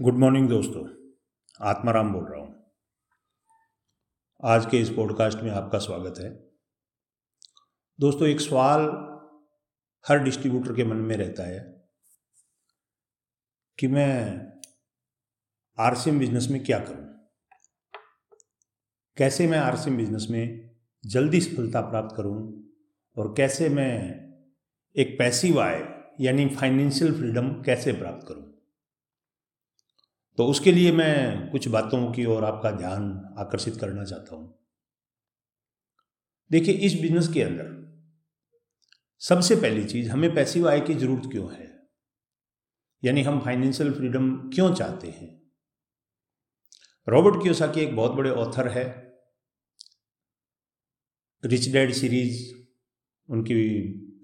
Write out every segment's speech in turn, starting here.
Good morning दोस्तों, आत्माराम बोल रहा हूँ। आज के इस पॉडकास्ट में आपका स्वागत है। दोस्तों, एक सवाल हर डिस्ट्रीब्यूटर के मन में रहता है कि मैं आरसीएम बिज़नेस में क्या करूँ? कैसे मैं आरसीएम बिज़नेस में जल्दी सफलता प्राप्त करूँ? और कैसे मैं एक पैसिव आय, यानी फाइनेंशियल फ्रीडम कैसे प्राप्त करूँ? तो उसके लिए मैं कुछ बातों की ओर आपका ध्यान आकर्षित करना चाहता हूँ। देखिए, इस बिज़नेस के अंदर सबसे पहली चीज़, हमें पैसिव आय की ज़रूरत क्यों है? यानी हम फाइनेंशियल फ्रीडम क्यों चाहते हैं? रॉबर्ट क्योसाकी एक बहुत बड़े ऑथर है। रिच डैड सीरीज़, उनकी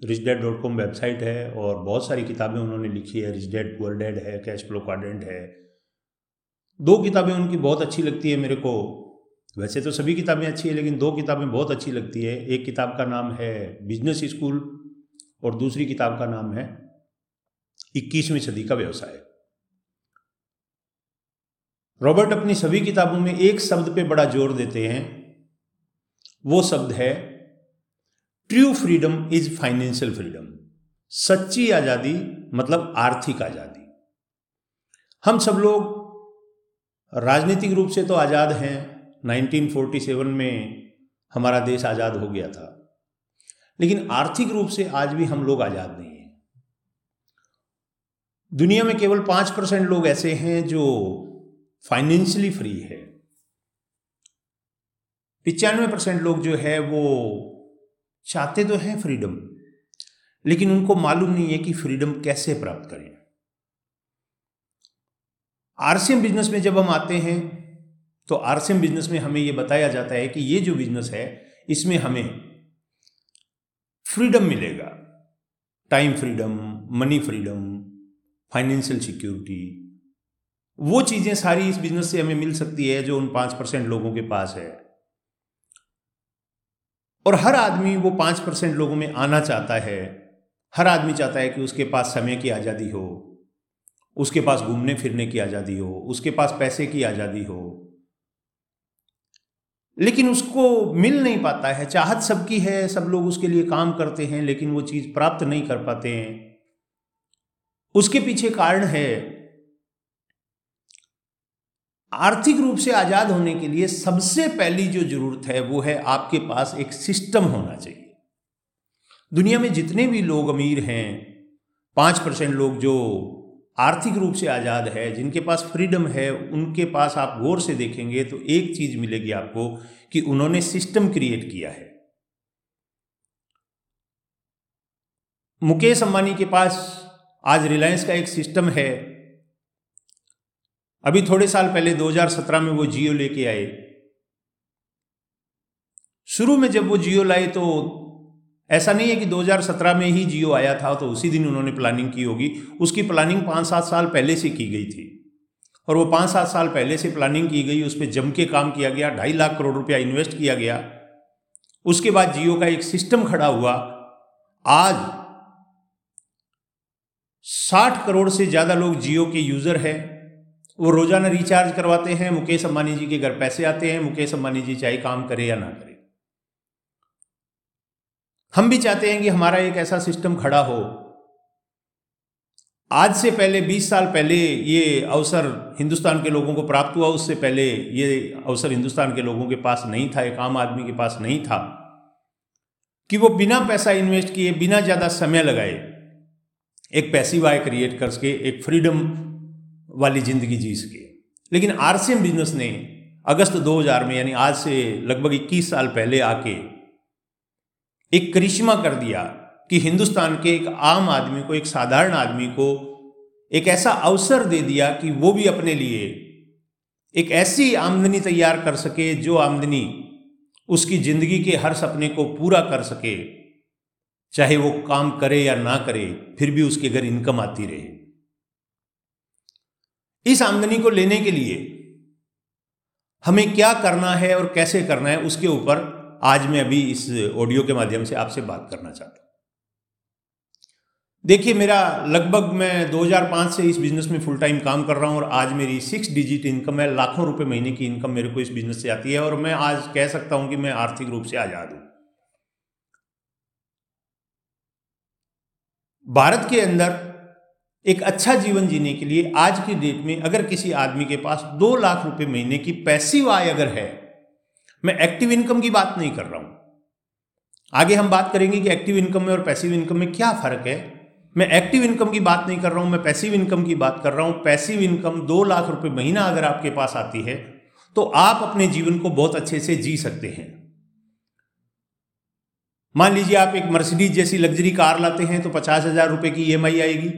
rich dad dot com website है और बहुत सारी किताबें उन्होंने लिखी है। रिच डैड, पुअर डैड है, कैश फ्लो कार्डेंट है दो किताबें उनकी बहुत अच्छी लगती है मेरे को। वैसे तो सभी किताबें अच्छी है, लेकिन दो किताबें बहुत अच्छी लगती है। एक किताब का नाम है बिज़नेस स्कूल और दूसरी किताब का नाम है इक्कीसवीं सदी का व्यवसाय। रॉबर्ट अपनी सभी किताबों में एक शब्द पे बड़ा ज़ोर देते हैं। वो शब्द है true freedom is financial freedom सच्ची आज़ादी मतलब आर्थिक आज़ादी। हम सब लोग राजनीतिक रूप से तो आज़ाद हैं। 1947 में हमारा देश आज़ाद हो गया था। लेकिन आर्थिक रूप से आज भी हम लोग आज़ाद नहीं हैं। दुनिया में केवल पाँच परसेंट लोग ऐसे हैं जो फाइनेंशियली फ्री है। पिचानवे परसेंट लोग जो है वो चाहते तो हैं फ्रीडम, लेकिन उनको मालूम नहीं है कि फ्रीडम कैसे प्राप्त करें। आरसीएम बिज़नेस में जब हम आते हैं तो आरसीएम बिज़नेस में हमें यह बताया जाता है कि ये जो बिज़नेस है, इसमें हमें फ्रीडम मिलेगा। Time freedom, money freedom, financial security, वो चीज़ें सारी इस बिज़नेस से हमें मिल सकती है जो उन पाँच परसेंट लोगों के पास है। और हर आदमी वो पाँच परसेंट लोगों में आना चाहता है। हर आदमी चाहता है कि उसके पास समय की आज़ादी हो। उसके पास घूमने फिरने की आज़ादी हो, उसके पास पैसे की आज़ादी हो। लेकिन उसको मिल नहीं पाता है, चाहत सबकी है, सब लोग उसके लिए काम करते हैं, लेकिन वो चीज़ प्राप्त नहीं कर पाते हैं। उसके पीछे कारण है, आर्थिक रूप से आज़ाद होने के लिए सबसे पहली जो ज़रूरत है, वो है आपके पास एक सिस्टम होना चाहिए। दुनिया में जितने भी लोग अमीर हैं, पाँच परसेंट लोग जो आर्थिक रूप से आज़ाद है, जिनके पास फ्रीडम है, उनके पास आप गौर से देखेंगे तो एक चीज़ मिलेगी आपको कि उन्होंने सिस्टम क्रिएट किया है। मुकेश अंबानी के पास आज रिलायंस का एक सिस्टम है। अभी थोड़े साल पहले 2017 में वो जियो लेके आए। शुरू में जब वो जियो लाए तो ऐसा नहीं है कि 2017 में ही जियो आया था तो उसी दिन उन्होंने प्लानिंग की होगी। उसकी प्लानिंग पाँच सात साल पहले से की गई थी। और वो पाँच सात साल पहले से प्लानिंग की गई, उस पर जम के काम किया गया, ढाई लाख करोड़ रुपया इन्वेस्ट किया गया। उसके बाद जियो का एक सिस्टम खड़ा हुआ। आज साठ करोड़ से ज़्यादा लोग जियो के यूज़र हैं। वो रोज़ाना रिचार्ज करवाते हैं, मुकेश अंबानी जी के घर पैसे आते हैं, मुकेश अंबानी जी चाहे काम करे या ना करे। हम भी चाहते हैं कि हमारा एक ऐसा सिस्टम खड़ा हो। आज से पहले 20 साल पहले ये अवसर हिंदुस्तान के लोगों को प्राप्त हुआ, उससे पहले ये अवसर हिंदुस्तान के लोगों के पास नहीं था, एक आम आदमी के पास नहीं था कि वो बिना पैसा इन्वेस्ट किए, बिना ज़्यादा समय लगाए, एक पैसिव आय क्रिएट कर सके, एक फ्रीडम वाली ज़िंदगी जी सके। लेकिन आरसीएम बिज़नेस ने अगस्त 2000 में, यानी आज से लगभग 21 साल पहले आके एक करिश्मा कर दिया कि हिंदुस्तान के एक आम आदमी को, एक साधारण आदमी को एक ऐसा अवसर दे दिया कि वो भी अपने लिए एक ऐसी आमदनी तैयार कर सके जो आमदनी उसकी ज़िंदगी के हर सपने को पूरा कर सके, चाहे वो काम करे या ना करे, फिर भी उसके घर इनकम आती रहे। इस आमदनी को लेने के लिए हमें क्या करना है और कैसे करना है, उसके ऊपर आज मैं अभी इस ऑडियो के माध्यम से आपसे बात करना चाहता हूँ। देखिए, मेरा लगभग मैं 2005 से इस बिज़नेस में फुल टाइम काम कर रहा हूँ और आज मेरी सिक्स डिजिट इनकम है। लाखों रुपए महीने की इनकम मेरे को इस बिज़नेस से आती है और मैं आज कह सकता हूँ कि मैं आर्थिक रूप से आज़ाद हूँ। भारत के अंदर एक अच्छा जीवन जीने के लिए आज की डेट में अगर किसी आदमी के पास दो लाख रुपए महीने की पैसिव आय अगर है मैं एक्टिव इनकम की बात नहीं कर रहा हूँ। आगे हम बात करेंगे कि एक्टिव इनकम में और पैसिव इनकम में क्या फ़र्क है। मैं एक्टिव इनकम की बात नहीं कर रहा हूँ, मैं पैसिव इनकम की बात कर रहा हूँ। पैसिव इनकम दो लाख रुपए महीना अगर आपके पास आती है तो आप अपने जीवन को बहुत अच्छे से जी सकते हैं। मान लीजिए आप एक मर्सिडीज जैसी लग्जरी कार लाते हैं तो पचास हज़ार रुपए की ईएमआई आएगी।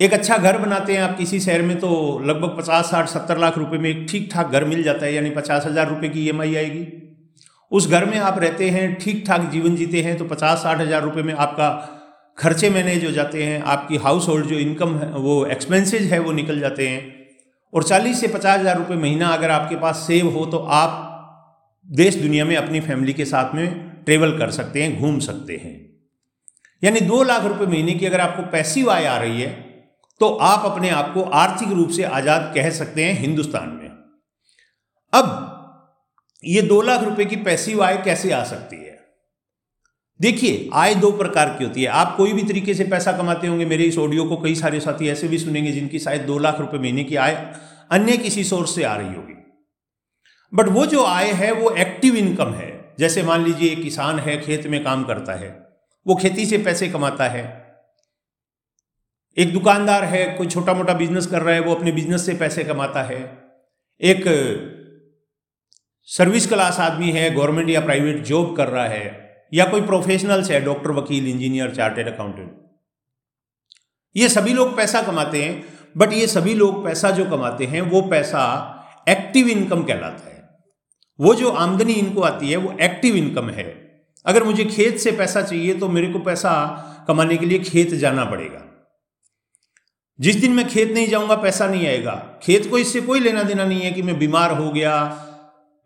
एक अच्छा घर बनाते हैं आप किसी शहर में तो लगभग पचास, साठ, सत्तर लाख रुपए में एक ठीक ठाक घर मिल जाता है, यानी पचास हज़ार रुपये की ईएमआई आएगी। उस घर में आप रहते हैं ठीक ठाक जीवन जीते हैं तो पचास, साठ हज़ार रुपये में आपका खर्चे मैनेज हो जाते हैं, आपकी हाउस होल्ड जो इनकम है, वो एक्सपेंसेज है, वो निकल जाते हैं। और चालीस से पचास हज़ार रुपये महीना अगर आपके पास सेव हो तो आप देश दुनिया में अपनी फैमिली के साथ में ट्रेवल कर सकते हैं, घूम सकते हैं। यानी दो लाख रुपए महीने की अगर आपको पैसिव आय आ रही है तो आप अपने आप को आर्थिक रूप से आज़ाद कह सकते हैं हिंदुस्तान में। अब ये दो लाख रुपए की पैसिव आय कैसे आ सकती है? देखिए, आय दो प्रकार की होती है। आप कोई भी तरीके से पैसा कमाते होंगे, मेरे इस ऑडियो को कई सारे साथी ऐसे भी सुनेंगे जिनकी शायद दो लाख रुपए महीने की आय अन्य किसी सोर्स से आ रही होगी। बट वो जो आय है, वो एक्टिव इनकम है। जैसे मान लीजिए किसान है, खेत में काम करता है। वो खेती से पैसे कमाता है। एक दुकानदार है, कोई छोटा मोटा बिज़नेस कर रहा है, वो अपने बिज़नेस से पैसे कमाता है। एक सर्विस क्लास आदमी है गवर्नमेंट या प्राइवेट जॉब कर रहा है, या कोई प्रोफेशनल्स है डॉक्टर वकील इंजीनियर चार्टेड अकाउंटेंट ये सभी लोग पैसा कमाते हैं बट ये सभी लोग पैसा जो कमाते हैं, वो पैसा एक्टिव इनकम कहलाता है। वो जो आमदनी इनको आती है, वो एक्टिव इनकम है। अगर मुझे खेत से पैसा चाहिए तो मेरे को पैसा कमाने के लिए खेत जाना पड़ेगा। जिस दिन मैं खेत नहीं जाऊँगा, पैसा नहीं आएगा। खेत को इससे कोई लेना देना नहीं है कि मैं बीमार हो गया,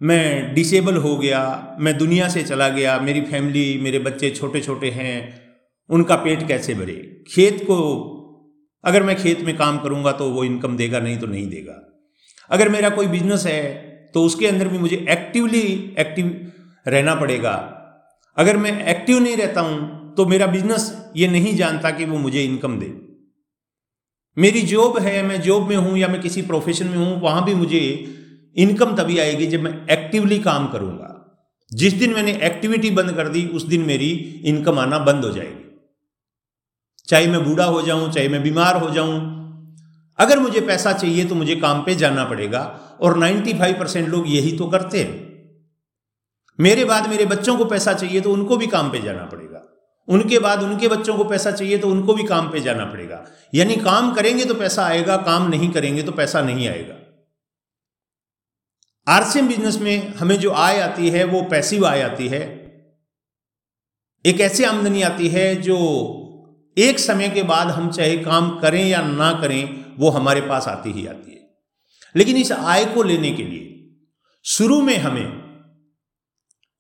मैं डिसेबल हो गया, मैं दुनिया से चला गया, मेरी फैमिली मेरे बच्चे छोटे छोटे हैं, उनका पेट कैसे भरे? खेत को अगर मैं खेत में काम करूँगा तो वो इनकम देगा, नहीं तो नहीं देगा। अगर मेरा कोई बिज़नेस है तो उसके अंदर भी मुझे एक्टिवली एक्टिव रहना पड़ेगा। अगर मैं एक्टिव नहीं रहता हूँ तो मेरा बिज़नेस ये नहीं जानता कि वो मुझे इनकम दे। मेरी जॉब है, मैं जॉब में हूँ या मैं किसी प्रोफेशन में हूँ, वहाँ भी मुझे इनकम तभी आएगी जब मैं एक्टिवली काम करूँगा। जिस दिन मैंने एक्टिविटी बंद कर दी, उस दिन मेरी इनकम आना बंद हो जाएगी। चाहे मैं बूढ़ा हो जाऊँ, चाहे मैं बीमार हो जाऊँ, अगर मुझे पैसा चाहिए तो मुझे काम पे जाना पड़ेगा और 95 परसेंट लोग यही तो करते हैं। मेरे बाद मेरे बच्चों को पैसा चाहिए तो उनको भी काम पे जाना पड़ेगा। उनके बाद उनके बच्चों को पैसा चाहिए तो उनको भी काम पे जाना पड़ेगा। यानी काम करेंगे तो पैसा आएगा, काम नहीं करेंगे तो पैसा नहीं आएगा। आरसीएम बिज़नेस में हमें जो आय आती है, वो पैसिव आय आती है। एक ऐसी आमदनी आती है जो एक समय के बाद हम चाहे काम करें या ना करें, वो हमारे पास आती ही आती है। लेकिन इस आय को लेने के लिए शुरू में हमें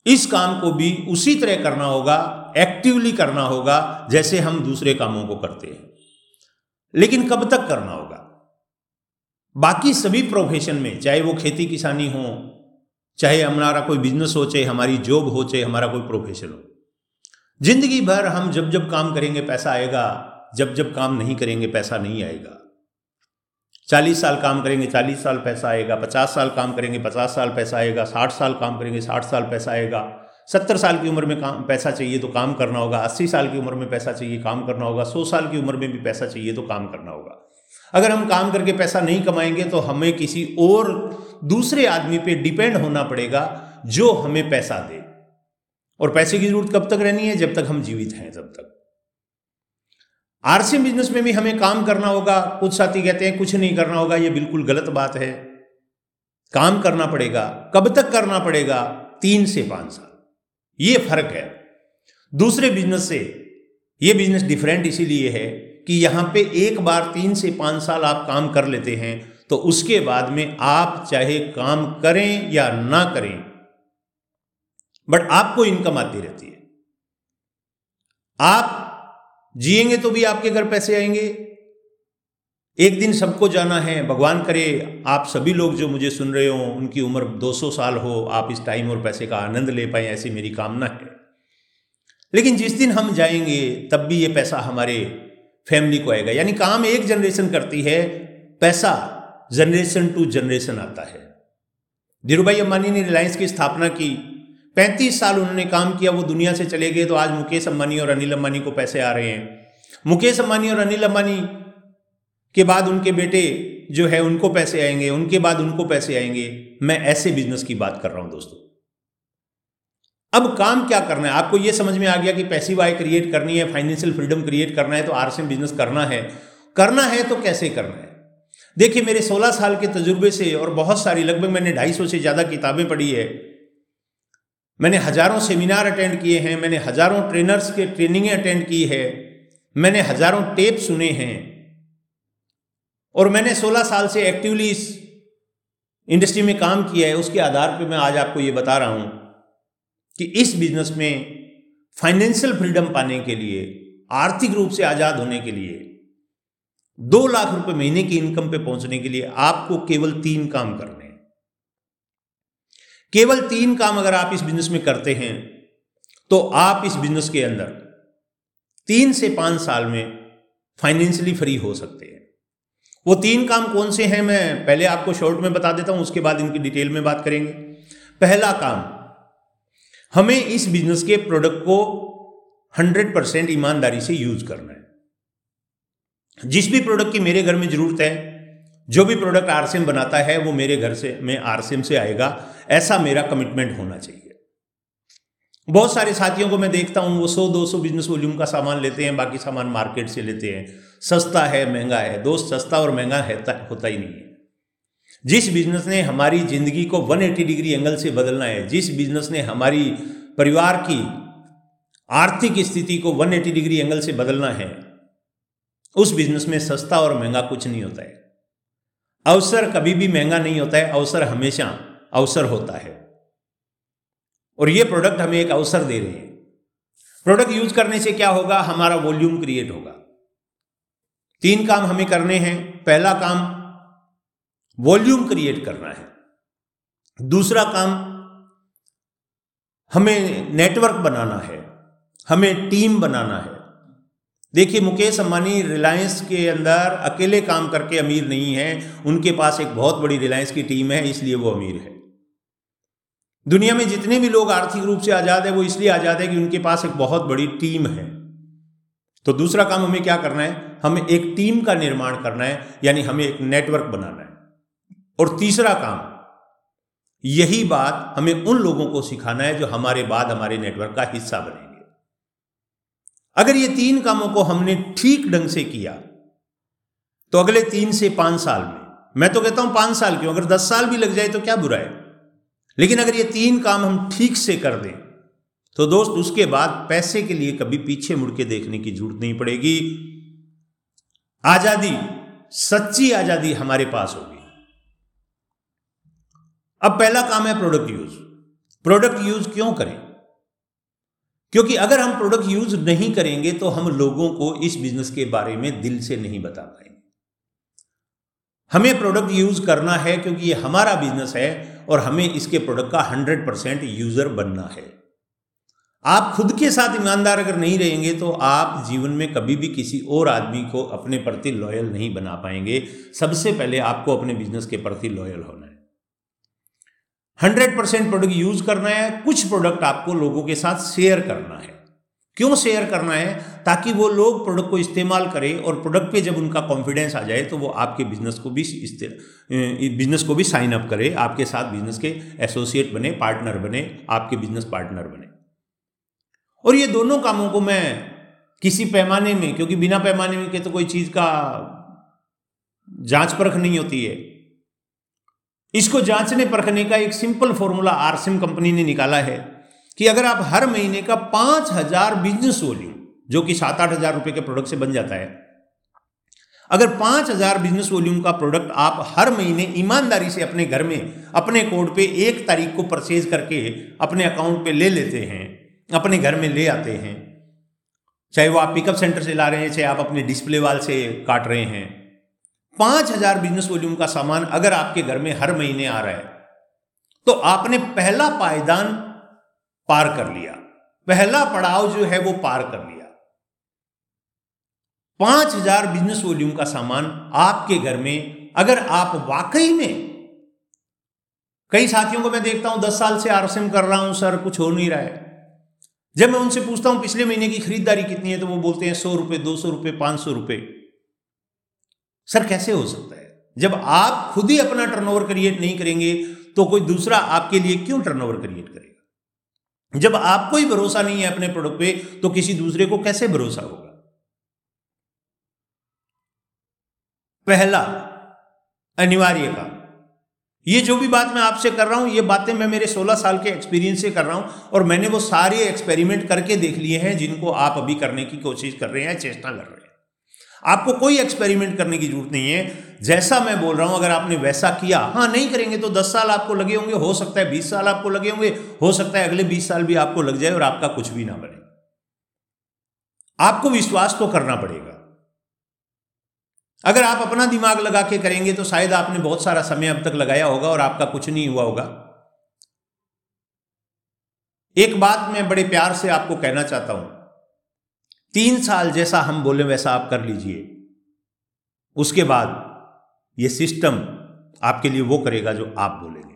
इस काम को भी उसी तरह करना होगा एक्टिवली करना होगा, जैसे हम दूसरे कामों को करते हैं। लेकिन कब तक करना होगा? बाकी सभी प्रोफेशन में, चाहे वो खेती किसानी हो, चाहे हमारा कोई बिज़नेस हो, चाहे हमारी जॉब हो, चाहे हमारा कोई प्रोफेशन हो। ज़िंदगी भर हम जब जब काम करेंगे, पैसा आएगा। जब जब काम नहीं करेंगे, पैसा नहीं आएगा। चालीस साल काम करेंगे, चालीस साल पैसा आएगा। पचास साल काम करेंगे, पचास साल पैसा आएगा। साठ साल काम करेंगे, साठ साल पैसा आएगा। सत्तर साल की उम्र में काम, पैसा चाहिए तो काम करना होगा, अस्सी साल की उम्र में पैसा चाहिए, काम करना होगा, सौ साल की उम्र में भी पैसा चाहिए तो काम करना होगा। अगर हम काम करके पैसा नहीं कमाएँगे तो हमें किसी और दूसरे आदमी पे डिपेंड होना पड़ेगा जो हमें पैसा दे। और पैसे की ज़रूरत कब तक रहनी है? जब तक हम जीवित हैं तब तक। आरसीएम बिज़नेस में भी हमें काम करना होगा। कुछ साथी कहते हैं, कुछ नहीं करना होगा, ये बिल्कुल गलत बात है। काम करना पड़ेगा, कब तक करना पड़ेगा? तीन से पाँच साल। ये फ़र्क है। दूसरे बिज़नेस से ये बिज़नेस डिफरेंट इसीलिए है कि यहाँ पे एक बार तीन से पाँच साल आप काम कर लेते हैं तो उसके बाद में आप चाहे काम करें या ना करें बट आपको इनकम आती रहती है। आप जिएँगे तो भी आपके घर पैसे आएँगे। एक दिन सबको जाना है। भगवान करे, आप सभी लोग जो मुझे सुन रहे हो, उनकी उम्र 200 साल हो, आप इस टाइम और पैसे का आनंद ले पाए, ऐसी मेरी कामना है। लेकिन जिस दिन हम जाएँगे, तब भी ये पैसा हमारे फैमिली को आएगा। यानी काम एक जनरेशन करती है, पैसा जनरेशन टू जनरेशन आता है। धीरू भाई अंबानी ने रिलायंस की स्थापना की। पैंतीस साल उन्होंने काम किया, वो दुनिया से चले गए तो आज मुकेश अंबानी और अनिल अंबानी को पैसे आ रहे हैं। मुकेश अंबानी और अनिल अंबानी के बाद उनके बेटे जो है उनको पैसे आएँगे, उनके बाद उनको पैसे आएँगे। मैं ऐसे बिज़नेस की बात कर रहा हूँ दोस्तों। अब काम क्या करना है? आपको यह समझ में आ गया कि पैसिव आय क्रिएट करनी है फाइनेंशियल फ्रीडम क्रिएट करना है तो आरसीएम बिज़नेस करना है। करना है तो कैसे करना है? देखिए, मेरे 16 साल के तजुर्बे से और बहुत सारी, लगभग मैंने 250 से ज़्यादा किताबें पढ़ी है। मैंने हज़ारों सेमिनार अटेंड किए हैं, मैंने हज़ारों ट्रेनर्स के ट्रेनिंगें अटेंड की है, मैंने हज़ारों टेप सुने हैं। और मैंने 16 साल से एक्टिवली इस इंडस्ट्री में काम किया है, उसके आधार पर मैं आज आपको ये बता रहा हूँ कि इस बिज़नेस में फाइनेंशियल फ्रीडम पाने के लिए, आर्थिक रूप से आज़ाद होने के लिए, दो लाख रुपए महीने की इनकम पे पहुँचने के लिए आपको केवल तीन काम करने हैं। केवल तीन काम अगर आप इस बिज़नेस में करते हैं तो आप इस बिज़नेस के अंदर तीन से पाँच साल में फाइनेंशियली फ्री हो सकते हैं। वो तीन काम कौन से हैं मैं पहले आपको शॉर्ट में बता देता हूँ, उसके बाद इनकी डिटेल में बात करेंगे। पहला काम, हमें इस बिज़नेस के प्रोडक्ट को 100 परसेंट ईमानदारी से यूज़ करना है। जिस भी प्रोडक्ट की मेरे घर में ज़रूरत है, जो भी प्रोडक्ट आरसीएम बनाता है, वो मेरे घर से, में आरसीएम से आएगा, ऐसा मेरा कमिटमेंट होना चाहिए। बहुत सारे साथियों को मैं देखता हूँ, वो 100 200 बिज़नेस वॉल्यूम का सामान लेते हैं, बाकी सामान मार्केट से लेते हैं। सस्ता है, महँगा है, दोस्त सस्ता और महँगा है होता ही नहीं है। जिस बिज़नेस ने हमारी ज़िंदगी को 180 डिग्री एंगल से बदलना है, जिस बिज़नेस ने हमारी परिवार की आर्थिक स्थिति को 180 डिग्री एंगल से बदलना है, उस बिज़नेस में सस्ता और महँगा कुछ नहीं होता है। अवसर कभी भी महँगा नहीं होता है, अवसर हमेशा अवसर होता है। और ये प्रोडक्ट हमें एक अवसर दे रहे हैं। प्रोडक्ट यूज़ करने से क्या होगा? हमारा वॉल्यूम क्रिएट होगा। तीन काम हमें करने हैं। पहला काम वॉल्यूम क्रिएट करना है। दूसरा काम हमें नेटवर्क बनाना है। हमें टीम बनाना है। देखिए, मुकेश अंबानी रिलायंस के अंदर अकेले काम करके अमीर नहीं है। उनके पास एक बहुत बड़ी रिलायंस की टीम है, इसलिए वो अमीर है। दुनिया में जितने भी लोग आर्थिक रूप से आज़ाद है, वो इसलिए आज़ाद है कि उनके पास एक बहुत बड़ी टीम है। तो दूसरा काम हमें क्या करना है? हमें एक टीम का निर्माण करना है, यानी हमें एक नेटवर्क बनाना है। और तीसरा काम, यही बात हमें उन लोगों को सिखाना है जो हमारे बाद हमारे नेटवर्क का हिस्सा बनेंगे। अगर ये तीन कामों को हमने ठीक ढंग से किया तो अगले तीन से पाँच साल में, मैं तो कहता हूँ पाँच साल क्यों? अगर दस साल भी लग जाए तो क्या बुरा है? लेकिन अगर ये तीन काम हम ठीक से कर दें तो दोस्त, उसके बाद पैसे के लिए कभी पीछे मुड़ के देखने की ज़रूरत नहीं पड़ेगी। आज़ादी, सच्ची आज़ादी हमारे पास होगी। अब पहला काम है प्रोडक्ट यूज़ प्रोडक्ट यूज़ क्यों करें? क्योंकि अगर हम प्रोडक्ट यूज़ नहीं करेंगे तो हम लोगों को इस बिज़नेस के बारे में दिल से नहीं बता पाएँगे। हमें प्रोडक्ट यूज़ करना है, क्योंकि ये हमारा बिज़नेस है, और हमें इसके प्रोडक्ट का 100 परसेंट यूज़र बनना है। आप खुद के साथ ईमानदार अगर नहीं रहेंगे तो आप जीवन में कभी भी किसी और आदमी को अपने प्रति लॉयल नहीं बना पाएँगे। सबसे पहले आपको अपने बिज़नेस के प्रति लॉयल होना है। हंड्रेड परसेंट प्रोडक्ट यूज़ करना है, कुछ प्रोडक्ट आपको लोगों के साथ शेयर करना है। क्यों शेयर करना है? ताकि वो लोग प्रोडक्ट को इस्तेमाल करें और प्रोडक्ट पे जब उनका कॉन्फिडेंस आ जाए तो वो आपके बिज़नेस को भी बिज़नेस को भी साइन अप करे, आपके साथ बिज़नेस के एसोसिएट बने पार्टनर बने, आपके बिज़नेस पार्टनर बने। और ये दोनों कामों को मैं किसी पैमाने में, क्योंकि बिना पैमाने में के तो कोई चीज़ का जाँच परख नहीं होती है। इसको जांचने परखने का एक सिंपल फॉर्मूला आरसिम कंपनी ने निकाला है कि अगर आप हर महीने का पाँच हज़ार बिज़नेस वॉल्यूम जो कि सात आठ हज़ार रुपए के प्रोडक्ट से बन जाता है, अगर पाँच हज़ार बिज़नेस वॉल्यूम का प्रोडक्ट आप हर महीने ईमानदारी से अपने घर में, अपने कोड पे एक तारीख को परचेज करके अपने अकाउंट पे ले लेते हैं अपने घर में ले आते हैं। चाहे वो आप पिकअप सेंटर से ला रहे हैं, चाहे आप अपने डिस्प्ले वाल से काट रहे हैं। पाँच हज़ार बिज़नेस वॉल्यूम का सामान अगर आपके घर में हर महीने आ रहा है तो आपने पहला पायदान पार कर लिया। पहला पड़ाव जो है वो पार कर लिया। पाँच हज़ार बिज़नेस वॉल्यूम का सामान आपके घर में अगर आप वाकई में, कई साथियों को मैं देखता हूँ, दस साल से आरएसएम कर रहा हूँ, सर, कुछ हो नहीं रहा है। जब मैं उनसे पूछता हूँ, पिछले महीने की खरीदारी कितनी है तो वो बोलते हैं सौ रुपए, दो सौ रुपए, पाँच सौ रुपए। सर, कैसे हो सकता है? जब आप खुद ही अपना टर्नओवर क्रिएट नहीं करेंगे तो कोई दूसरा आपके लिए क्यों टर्नओवर क्रिएट करेगा? जब आपको ही भरोसा नहीं है अपने प्रोडक्ट पे तो किसी दूसरे को कैसे भरोसा होगा? पहला, अनिवार्य काम। ये जो भी बात मैं आपसे कर रहा हूँ, ये बातें मैं मेरे 16 साल के एक्सपीरियंस से कर रहा हूँ और मैंने वो सारे एक्सपेरिमेंट करके देख लिए हैं, जिनको आप अभी करने की कोशिश कर रहे हैं चेष्टा कर रहे हैं। आपको कोई एक्सपेरिमेंट करने की ज़रूरत नहीं है। जैसा मैं बोल रहा हूँ, अगर आपने वैसा किया हाँ नहीं करेंगे तो दस साल आपको लगे होंगे, हो सकता है बीस साल आपको लगे होंगे, हो सकता है अगले बीस साल भी आपको लग जाए और आपका कुछ भी ना बने। आपको विश्वास तो करना पड़ेगा। अगर आप अपना दिमाग लगा के करेंगे तो शायद आपने बहुत सारा समय अब तक लगाया होगा और आपका कुछ नहीं हुआ होगा। एक बात मैं बड़े प्यार से आपको कहना चाहता हूँ। तीन साल जैसा हम बोले वैसा आप कर लीजिए। उसके बाद ये सिस्टम आपके लिए वो करेगा जो आप बोलेंगे।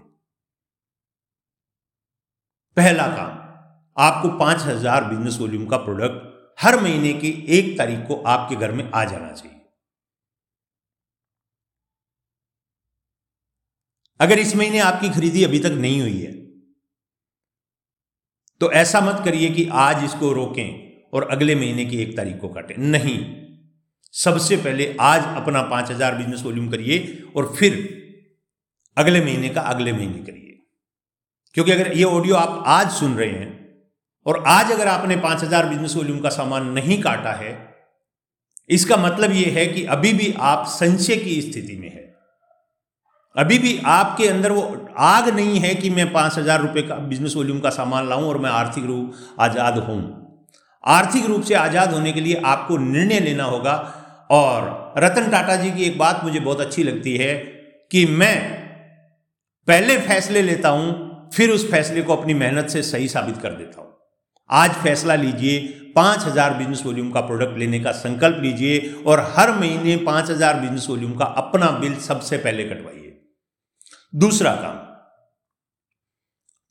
पहला काम, आपको पाँच हज़ार बिज़नेस वॉल्यूम का प्रोडक्ट हर महीने की एक तारीख को आपके घर में आ जाना चाहिए। अगर इस महीने आपकी खरीदी अभी तक नहीं हुई है तो ऐसा मत करिए कि आज इसको रोकें और अगले महीने की एक तारीख को काटें। नहीं। सबसे पहले आज अपना पाँच हज़ार बिज़नेस वॉल्यूम करिए और फिर अगले महीने का अगले महीने करिए। क्योंकि अगर ये ऑडियो आप आज सुन रहे हैं और आज अगर आपने पाँच हज़ार बिज़नेस वॉल्यूम का सामान नहीं काटा है, इसका मतलब यह है कि अभी भी आप संशय की स्थिति में है। अभी भी आपके अंदर वो आग नहीं है कि मैं पाँच हज़ार रुपए का बिज़नेस वॉल्यूम का सामान लाऊं और मैं आर्थिक रूप आज़ाद हूँ आर्थिक रूप से आज़ाद होने के लिए आपको निर्णय लेना होगा। और रतन टाटा जी की एक बात मुझे बहुत अच्छी लगती है कि मैं पहले फैसले लेता हूँ, फिर उस फैसले को अपनी मेहनत से सही साबित कर देता हूँ। आज फैसला लीजिए, पाँच हज़ार बिज़नेस वॉल्यूम का प्रोडक्ट लेने का संकल्प लीजिए और हर महीने पाँच हज़ार बिज़नेस वॉल्यूम का अपना बिल सबसे पहले कटवाइए। दूसरा काम,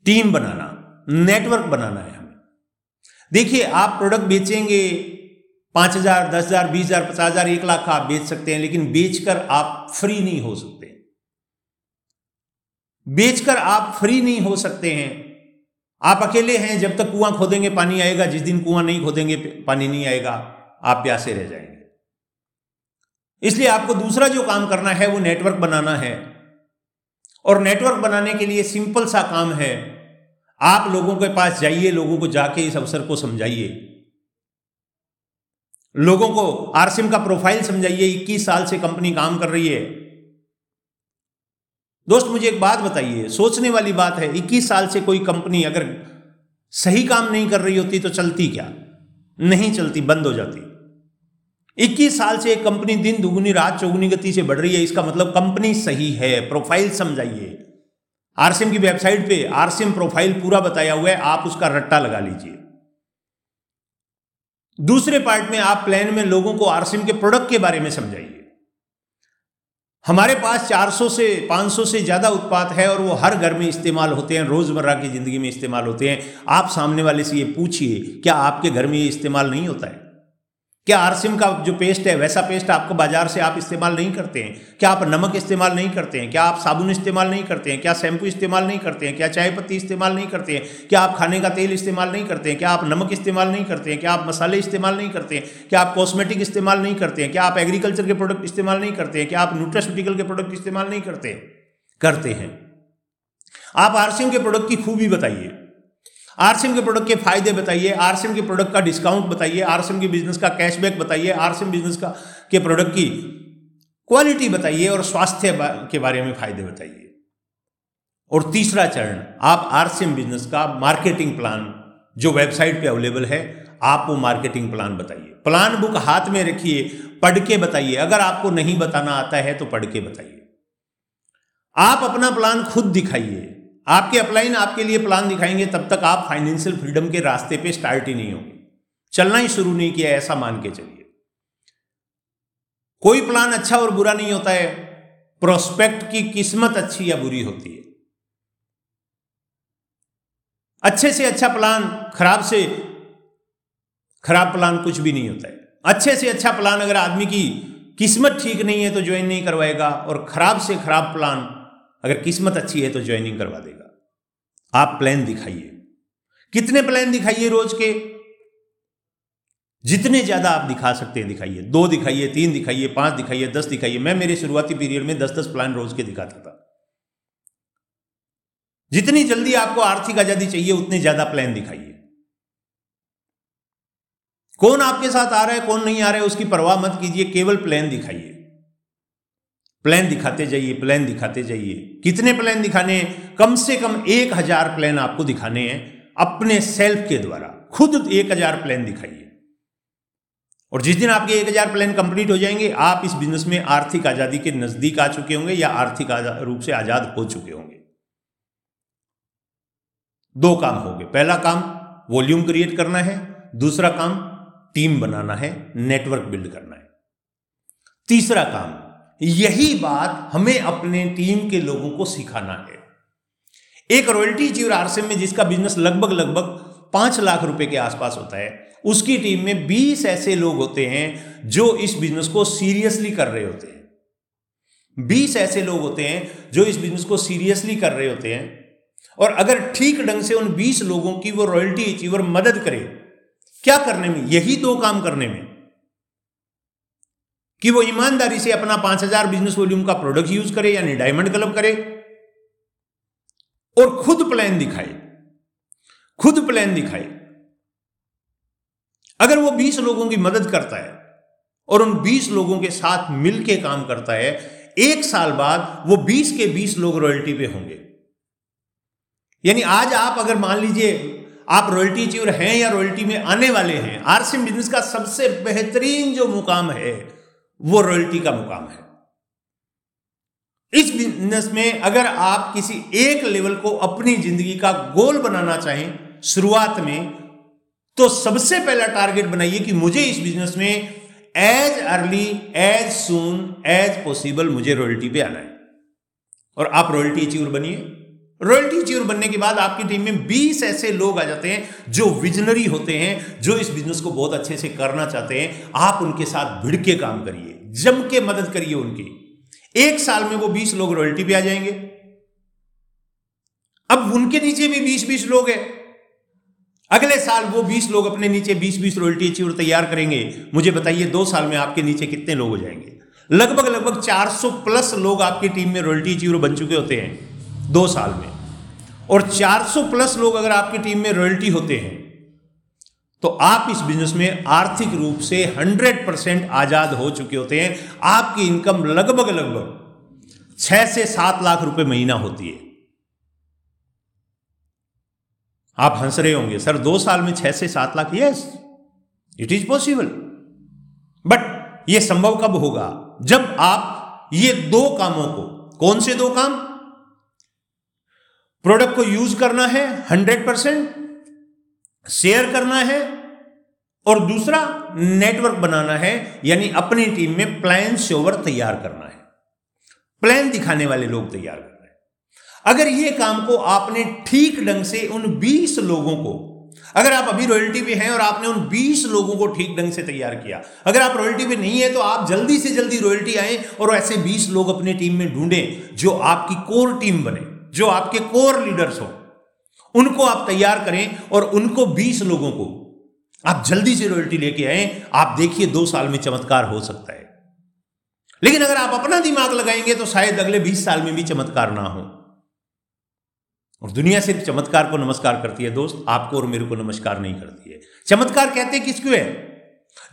टीम बनाना, नेटवर्क बनाना है हमें। देखिए, आप प्रोडक्ट बेचेंगे, पाँच हज़ार, दस हज़ार, बीस हज़ार, पचास हज़ार, एक लाख का आप बेच सकते हैं, लेकिन बेचकर आप फ्री नहीं हो सकते। बेचकर आप फ्री नहीं हो सकते हैं। आप अकेले हैं, जब तक कुआँ खोदेंगे, पानी आएगा, जिस दिन कुआँ नहीं खोदेंगे, पानी नहीं आएगा, आप प्यासे रह जाएँगे। इसलिए आपको दूसरा जो काम करना है, वो नेटवर्क बनाना है। और नेटवर्क बनाने के लिए सिंपल सा काम है। आप लोगों के पास जाइए, लोगों को जाके इस अवसर को समझाइए। लोगों को आरसिम का प्रोफ़ाइल समझाइए 21 साल से कंपनी काम कर रही है। दोस्त, मुझे एक बात बताइए, सोचने वाली बात है 21 साल से कोई कंपनी अगर सही काम नहीं कर रही होती तो चलती क्या? नहीं चलती, बंद हो जाती। 21 साल से एक कंपनी दिन दुगुनी, रात चौगुनी गति से बढ़ रही है। इसका मतलब कंपनी सही है। प्रोफ़ाइल समझाइए। आरसीएम की वेबसाइट पे आरसीएम प्रोफ़ाइल पूरा बताया हुआ है। आप उसका रट्टा लगा लीजिए। दूसरे पार्ट में आप प्लान में लोगों को आरसीएम के प्रोडक्ट के बारे में समझाइए। हमारे पास 400 से 500 से ज़्यादा उत्पाद है और वो हर घर में इस्तेमाल होते हैं। रोज़मर्रा की ज़िंदगी में इस्तेमाल होते हैं। आप सामने वाले से ये पूछिए, क्या आपके घर में ये इस्तेमाल नहीं होता है? क्या आरसिम का जो पेस्ट है वैसा पेस्ट आपको बाज़ार से आप इस्तेमाल नहीं करते हैं क्या आप नमक इस्तेमाल नहीं करते हैं क्या आप साबुन इस्तेमाल नहीं करते हैं क्या शैम्पू इस्तेमाल नहीं करते हैं क्या चाय पत्ती इस्तेमाल नहीं करते हैं क्या आप खाने का तेल इस्तेमाल नहीं करते हैं क्या आप नमक इस्तेमाल नहीं करते हैं क्या आप मसाले इस्तेमाल नहीं करते हैं क्या आप कॉस्मेटिक इस्तेमाल नहीं करते हैं क्या आप एग्रीकल्चर के प्रोडक्ट इस्तेमाल नहीं करते हैं क्या आप न्यूट्रास्यूटिकल के प्रोडक्ट इस्तेमाल नहीं करते करते हैं आप आरसीएम के प्रोडक्ट की खूबी बताइए आरसीएम के प्रोडक्ट के फ़ायदे बताइए, आरसीएम के प्रोडक्ट का डिस्काउंट बताइए, आरसीएम के बिज़नेस का कैशबैक बताइए, आरसीएम बिज़नेस का, के प्रोडक्ट की क्वालिटी बताइए और स्वास्थ्य के बारे में फ़ायदे बताइए। और तीसरा चरण, आप आरसीएम बिज़नेस का मार्केटिंग प्लान जो वेबसाइट पे अवेलेबल है, आप वो मार्केटिंग प्लान बताइए। प्लान बुक हाथ में रखिए, पढ़ के बताइए। अगर आपको नहीं बताना आता है तो पढ़ के बताइए। आप अपना प्लान खुद दिखाइए। आपके अपलाइन आपके लिए प्लान दिखाएँगे, तब तक आप फाइनेंशियल फ्रीडम के रास्ते पे स्टार्ट ही नहीं होंगे चलना ही शुरू नहीं किया, ऐसा मान के चलिए। कोई प्लान अच्छा और बुरा नहीं होता है। प्रोस्पेक्ट की किस्मत अच्छी या बुरी होती है। अच्छे से अच्छा प्लान खराब से खराब प्लान कुछ भी नहीं होता है। अच्छे से अच्छा प्लान अगर आदमी की किस्मत ठीक नहीं है तो ज्वाइन नहीं करवाएगा। और खराब से खराब प्लान अगर किस्मत अच्छी है तो ज्वाइनिंग करवा देगा। आप प्लान दिखाइए। कितने प्लान दिखाइए रोज के? जितने ज़्यादा आप दिखा सकते हैं दिखाइए। दो दिखाइए, तीन दिखाइए, पाँच दिखाइए, दस दिखाइए। मैं मेरे शुरुआती पीरियड में दस दस प्लान रोज के दिखाता था। जितनी जल्दी आपको आर्थिक आज़ादी चाहिए, उतने ज़्यादा प्लान दिखाइए। कौन आपके साथ आ रहा है, कौन नहीं आ रहा है, उसकी परवाह मत कीजिए, केवल प्लान दिखाइए। प्लान दिखाते जाइए, प्लान दिखाते जाइए। कितने प्लान दिखाने हैं? कम से कम एक हज़ार प्लान आपको दिखाने हैं अपने सेल्फ के द्वारा। खुद एक हज़ार प्लान दिखाइए। और जिस दिन आपके एक हज़ार प्लान कंप्लीट हो जाएँगे, आप इस बिज़नेस में आर्थिक आज़ादी के नज़दीक आ चुके होंगे या आर्थिक रूप से आज़ाद हो चुके होंगे। दो काम हो गए। पहला काम, वॉल्यूम क्रिएट करना है। दूसरा काम, टीम बनाना है, नेटवर्क बिल्ड करना है। तीसरा काम यही बात हमें अपने टीम के लोगों को सिखाना है। एक रॉयल्टी जीव आरसेम में जिसका बिज़नेस लगभग लगभग पाँच लाख रुपए के आसपास होता है, उसकी टीम में 20 ऐसे लोग होते हैं जो इस बिज़नेस को सीरियसली कर रहे होते हैं। 20 ऐसे लोग होते हैं जो इस बिज़नेस को सीरियसली कर रहे होते हैं और अगर ठीक ढंग से उन 20 लोगों की वो रॉयल्टी अचीवर मदद करे, क्या करने में? यही दो काम करने में। कि वो ईमानदारी से अपना 5000 बिज़नेस वॉल्यूम का प्रोडक्ट यूज़ करे, यानी डायमंड क्लब करे, और खुद प्लान दिखाए। खुद प्लान दिखाए। अगर वो 20 लोगों की मदद करता है, और उन 20 लोगों के साथ मिलके काम करता है, एक साल बाद वो 20 के 20 लोग रॉयल्टी पे होंगे। यानी आज आप अगर मान लीजिए, आप रॉयल्टी अचीवर हैं या रॉयल्टी में आने वाले हैं आरसीएम बिज़नेस का सबसे बेहतरीन जो मुकाम है वो रॉयल्टी का मुकाम है। इस बिज़नेस में अगर आप किसी एक लेवल को अपनी ज़िंदगी का गोल बनाना चाहें, शुरुआत में तो सबसे पहला टारगेट बनाइए कि मुझे इस बिज़नेस में as early as soon as possible मुझे रॉयल्टी पे आना है। और आप रॉयल्टी अचीवर बनिए। रॉयल्टी अचीवर बनने के बाद आपकी टीम में 20 ऐसे लोग आ जाते हैं जो विजनरी होते हैं, जो इस बिज़नेस को बहुत अच्छे से करना चाहते हैं। आप उनके साथ भिड़ के काम करिए, जम के मदद करिए उनकी। एक साल में वो 20 लोग रॉयल्टी पे आ जाएँगे। अब उनके नीचे भी 20-20 लोग हैं। अगले साल वो 20 लोग अपने नीचे 20-20 रॉयल्टी अचीवर तैयार करेंगे। मुझे बताइए, दो साल में आपके नीचे कितने लोग हो जाएँगे? लगभग लगभग 400 प्लस लोग आपकी टीम में रॉयल्टी अचीवर बन चुके होते हैं, दो साल में। और 400 प्लस लोग अगर आपकी टीम में रॉयल्टी होते हैं तो आप इस बिज़नेस में आर्थिक रूप से 100 परसेंट आज़ाद हो चुके होते हैं। आपकी इनकम लगभग लगभग छह से सात लाख रुपए महीना होती है। आप हंस रहे होंगे, सर, दो साल में छह से सात lakh? Yes it is possible but ये संभव कब होगा? जब आप ये दो कामों को, कौन से दो काम? प्रोडक्ट को यूज़ करना है, हंड्रेड परसेंट, शेयर करना है, और दूसरा नेटवर्क बनाना है, यानी अपनी टीम में प्लान शोवर तैयार करना है। प्लान दिखाने वाले लोग तैयार करना अगर ये काम को आपने ठीक ढंग से उन 20 लोगों को, अगर आप अभी रॉयल्टी पे हैं और आपने उन 20 लोगों को ठीक ढंग से तैयार किया, अगर आप रॉयल्टी पे नहीं है तो आप जल्दी से जल्दी रॉयल्टी आए और ऐसे 20 लोग अपने टीम में ढूंढें जो आपकी कोर टीम बने। जो आपके कोर लीडर्स हो, उनको आप तैयार करें और उनको 20 लोगों को आप जल्दी से रॉयल्टी लेके आए। आप देखिए दो साल में चमत्कार हो सकता है। लेकिन अगर आप अपना दिमाग लगाएँगे तो शायद अगले 20 साल में भी चमत्कार ना हो। और दुनिया सिर्फ़ चमत्कार को नमस्कार करती है, दोस्त, आपको और मेरे को नमस्कार नहीं करती है। चमत्कार कहते किसको है?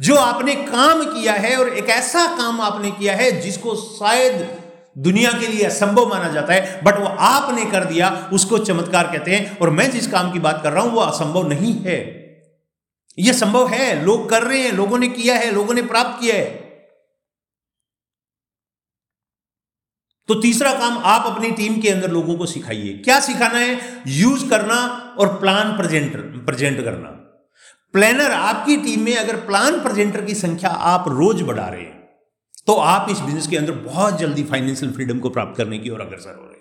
जो आपने काम किया है और एक ऐसा काम आपने किया है जिसको शायद दुनिया के लिए असंभव माना जाता है बट वो आपने कर दिया, उसको चमत्कार कहते हैं, और मैं जिस काम की बात कर रहा हूँ, वो असंभव नहीं है। यह संभव है, लोग कर रहे हैं, लोगों ने किया है, लोगों ने प्राप्त किया है। तो तीसरा काम आप अपनी टीम के अंदर लोगों को सिखाइए। क्या सिखाना है? यूज़ करना और प्लान प्रेजेंट प्रेजेंट करना। प्लानर आपकी टीम में अगर प्लान प्रेजेंटर की संख्या आप रोज बढ़ा रहे हैं तो आप इस बिज़नेस के अंदर बहुत जल्दी फाइनेंशियल फ्रीडम को प्राप्त करने की ओर अग्रसर हो रहे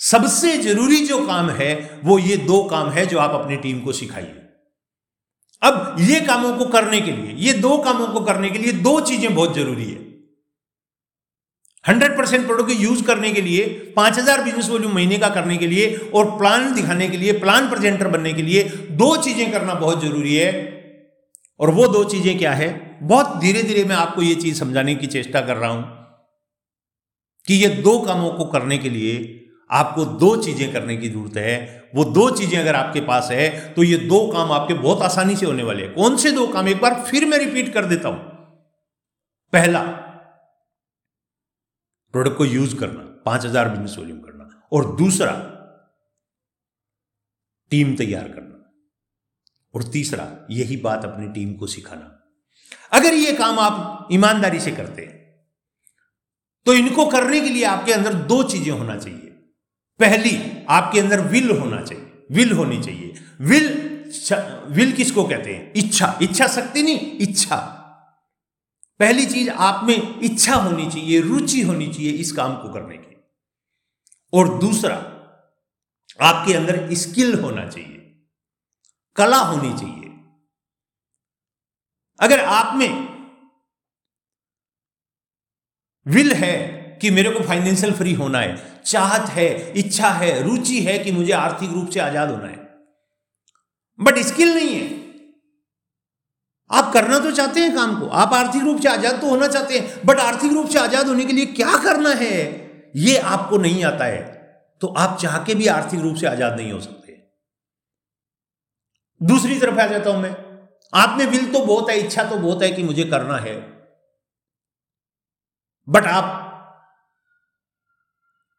सबसे ज़रूरी जो काम है, वो ये दो काम है जो आप अपनी टीम को सिखाइए। अब ये कामों को करने के लिए, ये दो कामों को करने के लिए दो चीज़ें बहुत ज़रूरी है। हंड्रेड परसेंट प्रोडक्ट यूज़ करने के लिए, पाँच हज़ार बिज़नेस वॉल्यूम महीने का करने के लिए और प्लान दिखाने के लिए प्लान प्रेजेंटर बनने के लिए दो चीज़ें करना बहुत ज़रूरी है। और वो दो चीज़ें क्या है? बहुत धीरे धीरे मैं आपको ये चीज़ समझाने की चेष्टा कर रहा हूँ कि ये दो कामों को करने के लिए आपको दो चीज़ें करने की ज़रूरत है। वो दो चीज़ें अगर आपके पास है तो ये दो काम आपके बहुत आसानी से होने वाले हैं। कौन से दो काम? एक बार फिर मैं रिपीट कर देता हूँ। पहला, प्रोडक्ट को यूज़ करना, पाँच हज़ार बिज़नेस वॉल्यूम करना। और दूसरा, टीम तैयार करना। और तीसरा, यही बात अपनी टीम को सिखाना। अगर ये काम आप ईमानदारी से करते हैं तो इनको करने के लिए आपके अंदर दो चीज़ें होना चाहिए। पहली, आपके अंदर विल होना चाहिए, विल होनी चाहिए। विल विल किसको कहते हैं? इच्छा। इच्छा शक्ति नहीं, इच्छा। पहली चीज़ आप में इच्छा होनी चाहिए, रुचि होनी चाहिए इस काम को करने की। और दूसरा, आपके अंदर स्किल होना चाहिए, कला होनी चाहिए। अगर आप में विल है कि मेरे को फाइनेंशियल फ्री होना है, चाहत है, इच्छा है, रुचि है कि मुझे आर्थिक रूप से आज़ाद होना है बट स्किल नहीं है। आप करना तो चाहते हैं काम को, आप आर्थिक रूप से आज़ाद तो होना चाहते हैं बट आर्थिक रूप से आज़ाद होने के लिए क्या करना है? ये आपको नहीं आता है तो आप चाह के भी आर्थिक रूप से आज़ाद नहीं हो सकते। दूसरी तरफ़ आ जाता हूँ मैं। आप में विल तो बहुत है, इच्छा तो बहुत है कि मुझे करना है। बट आप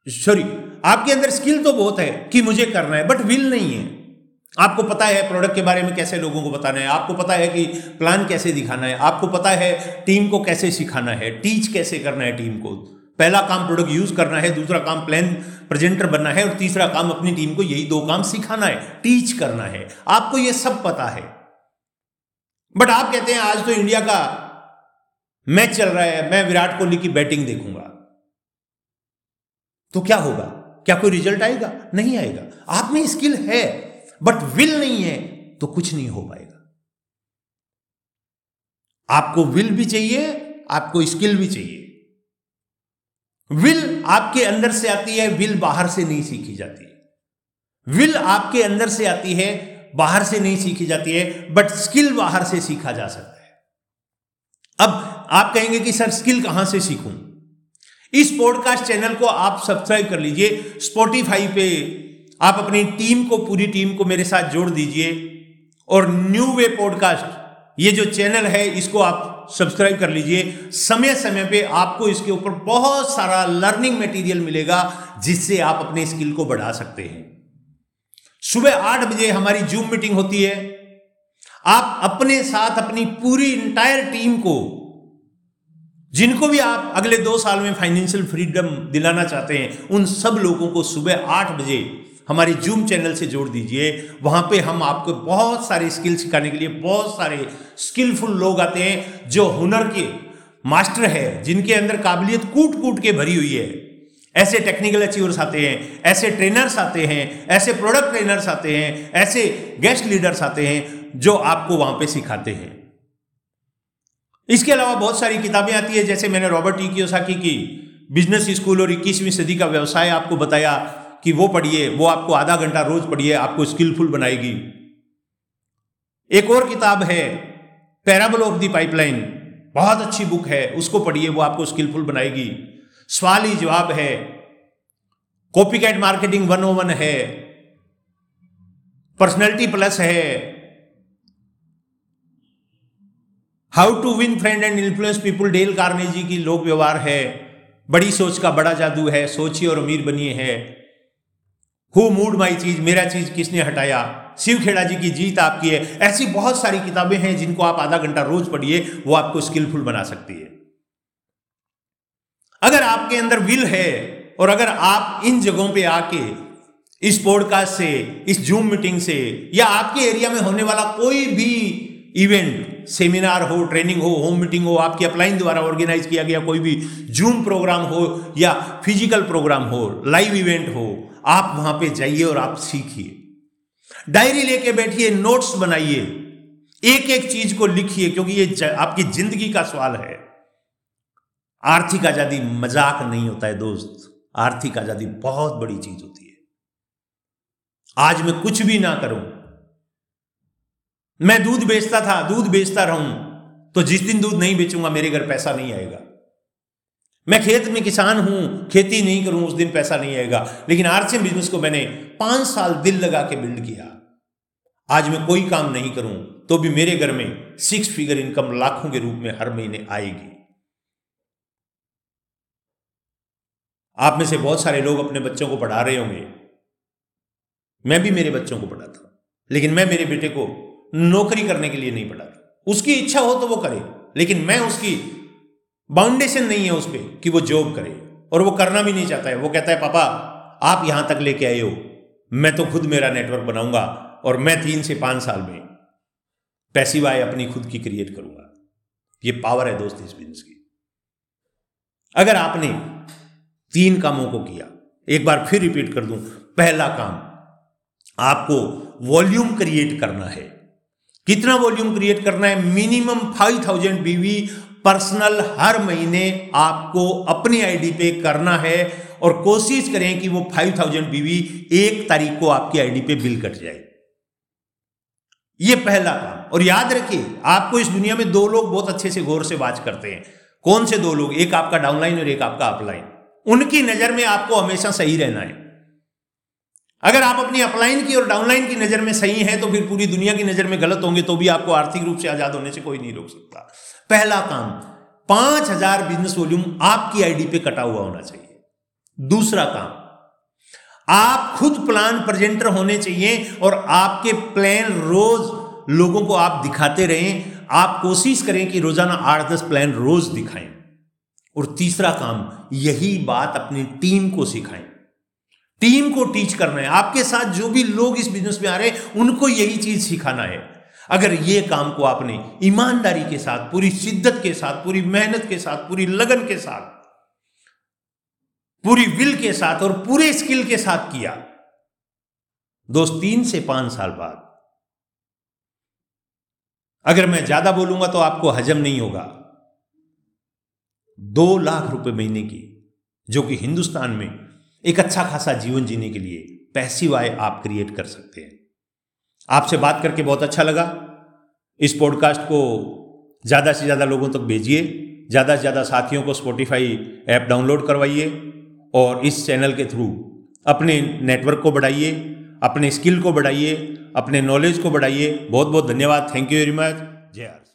सॉरी आपके अंदर स्किल तो बहुत है कि मुझे करना है बट विल नहीं है। आपको पता है प्रोडक्ट के बारे में कैसे लोगों को बताना है, आपको पता है कि प्लान कैसे दिखाना है, आपको पता है टीम को कैसे सिखाना है टीच कैसे करना है टीम को। पहला काम प्रोडक्ट यूज़ करना है, दूसरा काम प्लान प्रेजेंटर बनना है, और तीसरा काम अपनी टीम को यही दो काम सिखाना है टीच करना है। आपको यह सब पता है। बट आप कहते हैं, आज तो इंडिया का मैच चल रहा है, मैं विराट कोहली की बैटिंग देखूँगा. तो क्या होगा? क्या कोई रिज़ल्ट आएगा? नहीं आएगा। आप में स्किल है बट विल नहीं है तो कुछ नहीं हो पाएगा। आपको विल भी चाहिए, आपको स्किल भी चाहिए। विल आपके अंदर से आती है विल बाहर से नहीं सीखी जाती। विल आपके अंदर से आती है बाहर से नहीं सीखी जाती है बट स्किल बाहर से सीखा जा सकता है। अब आप कहेंगे कि, सर स्किल कहाँ से सीखूं? इस पॉडकास्ट चैनल को आप सब्सक्राइब कर लीजिए। स्पॉटिफाई पे आप अपनी टीम को, पूरी टीम को मेरे साथ जोड़ दीजिए। और न्यू वे पॉडकास्ट ये जो चैनल है, इसको आप सब्सक्राइब कर लीजिए। समय समय पे आपको इसके ऊपर बहुत सारा लर्निंग मटेरियल मिलेगा, जिससे आप अपने स्किल को बढ़ा सकते हैं। सुबह आठ बजे हमारी जूम मीटिंग होती है। आप अपने साथ अपनी पूरी इंटायर टीम को, जिनको भी आप अगले दो साल में फाइनेंशियल फ्रीडम दिलाना चाहते हैं, उन सब लोगों को सुबह आठ बजे हमारे जूम चैनल से जोड़ दीजिए। वहाँ पे हम आपको बहुत सारे स्किल सिखाने के लिए बहुत सारे स्किलफुल लोग आते हैं, जो हुनर के मास्टर है, जिनके अंदर काबिलियत कूट कूट के भरी हुई है। ऐसे टेक्निकल अचीवर्स आते हैं, ऐसे ट्रेनर्स आते हैं, ऐसे प्रोडक्ट ट्रेनर्स आते हैं, ऐसे गेस्ट लीडर्स आते हैं, जो आपको वहाँ पे सिखाते हैं। इसके अलावा बहुत सारी किताबें आती है, जैसे मैंने रॉबर्ट टी की की, बिज़नेस स्कूल और इक्कीसवीं सदी का व्यवसाय आपको बताया कि वो पढ़िए, वो आपको आधा घंटा रोज पढ़िए, आपको स्किलफुल बनाएगी। एक और किताब है पैराबल ऑफ़ दी पाइपलाइन बहुत अच्छी बुक है, उसको पढ़िए, वो आपको स्किलफुल बनाएगी। सवाल ही जवाब है copycat marketing one o one है पर्सनैलिटी प्लस है। How to win friend and influence people Dale Carnegie की लोक व्यवहार है। बड़ी सोच का बड़ा जादू है सोचिए और अमीर बनिए है। हु मूड माई चीज़ मेरा चीज़ किसने हटाया? शिव खेड़ा जी की जीत आपकी है। ऐसी बहुत सारी किताबें हैं जिनको आप आधा घंटा रोज पढ़िए, वो आपको स्किलफुल बना सकती है। अगर आपके अंदर विल है, और अगर आप इन जगहों पे आके, इस पॉडकास्ट से, इस जूम मीटिंग से, या आपके एरिया में होने वाला कोई भी इवेंट सेमिनार हो ट्रेनिंग हो होम मीटिंग हो, आपकी अपलाइन द्वारा ऑर्गेनाइज किया गया कोई भी जूम प्रोग्राम हो, या फ़िज़िकल प्रोग्राम हो लाइव इवेंट हो, आप वहाँ पे जाइए और आप सीखिए। डायरी लेके बैठिए नोट्स बनाइए एक एक चीज़ को लिखिए, क्योंकि ये आपकी ज़िंदगी का सवाल है। आर्थिक आज़ादी मज़ाक नहीं होता है दोस्त। आर्थिक आज़ादी बहुत बड़ी चीज़ होती है। आज मैं कुछ भी ना करूँ, मैं दूध बेचता था, दूध बेचता रहूँ तो जिस दिन दूध नहीं बेचूँगा, मेरे घर पैसा नहीं आएगा। मैं खेत में किसान हूँ, खेती नहीं करूँ, उस दिन पैसा नहीं आएगा। लेकिन आर्थिक बिज़नेस को मैंने पाँच साल दिल लगा के बिल्ड किया। आज मैं कोई काम नहीं करूँ तो भी मेरे घर में सिक्स फिगर इनकम लाखों के रूप में हर महीने आएगी। आप में से बहुत सारे लोग अपने बच्चों को पढ़ा रहे होंगे। मैं भी मेरे बच्चों को पढ़ाता लेकिन मैं मेरे बेटे को नौकरी करने के लिए नहीं पढ़ाता। उसकी इच्छा हो तो वो करे, लेकिन मैं उसकी बाउंडेशन नहीं है उस पर कि वो जॉब करे, और वो करना भी नहीं चाहता है। वो कहता है, पापा, आप यहाँ तक लेके आए हो। मैं तो खुद मेरा नेटवर्क बनाऊँगा, और मैं तीन से पाँच साल में पैसिव आय अपनी खुद की क्रिएट करूँगा। ये पावर है दोस्त इस बिज़नेस की। अगर आपने तीन कामों को किया। एक बार फिर रिपीट कर दूँ। पहला काम, आपको वॉल्यूम क्रिएट करना है। कितना वॉल्यूम क्रिएट करना है? Minimum five thousand BV personal हर महीने आपको अपनी आईडी पे करना है और कोशिश करें कि वो फाइव थाउज़ेंड बीवी एक तारीख को आपकी आईडी पे बिल कट जाए। ये पहला काम। और याद रखिए, आपको इस दुनिया में दो लोग बहुत अच्छे से गौर से बात करते हैं। कौन से दो लोग? एक आपका डाउनलाइन और एक आपका अपलाइन उनकी नज़र में आपको हमेशा सही रहना है। अगर आप अपनी अपलाइन की और डाउनलाइन की नज़र में सही हैं तो फिर पूरी दुनिया की नज़र में गलत होंगे तो भी आपको आर्थिक रूप से आज़ाद होने से कोई नहीं रोक सकता। पहला काम, पाँच हज़ार बिज़नेस वॉल्यूम आपकी आईडी पे कटा हुआ होना चाहिए। दूसरा काम, आप खुद प्लान प्रेजेंटर होने चाहिए और आपके प्लान रोज लोगों को आप दिखाते रहें। आप कोशिश करें कि रोज़ाना आठ दस प्लान रोज दिखाएँ। और तीसरा काम, यही बात अपनी टीम को सिखाएँ। टीम को टीच करना है। आपके साथ जो भी लोग इस बिज़नेस में आ रहे हैं, उनको यही चीज़ सिखाना है। अगर ये काम को आपने ईमानदारी के साथ, पूरी शिद्दत के साथ, पूरी मेहनत के साथ, पूरी लगन के साथ, पूरी विल के साथ और पूरे स्किल के साथ किया, दोस्त, तीन से पाँच साल बाद, अगर मैं ज़्यादा बोलूँगा तो आपको हजम नहीं होगा। दो लाख रुपए महीने की, जो कि हिंदुस्तान में एक अच्छा खासा जीवन जीने के लिए पैसिव आय आप क्रिएट कर सकते हैं। आपसे बात करके बहुत अच्छा लगा। इस पॉडकास्ट को ज़्यादा से ज़्यादा लोगों तक भेजिए, ज़्यादा से ज़्यादा साथियों को स्पॉटिफाई ऐप डाउनलोड करवाइए और इस चैनल के थ्रू अपने नेटवर्क को बढ़ाइए, अपने स्किल को बढ़ाइए, अपने नॉलेज को बढ़ाइए। बहुत बहुत धन्यवाद। थैंक यू वेरी मच जय आर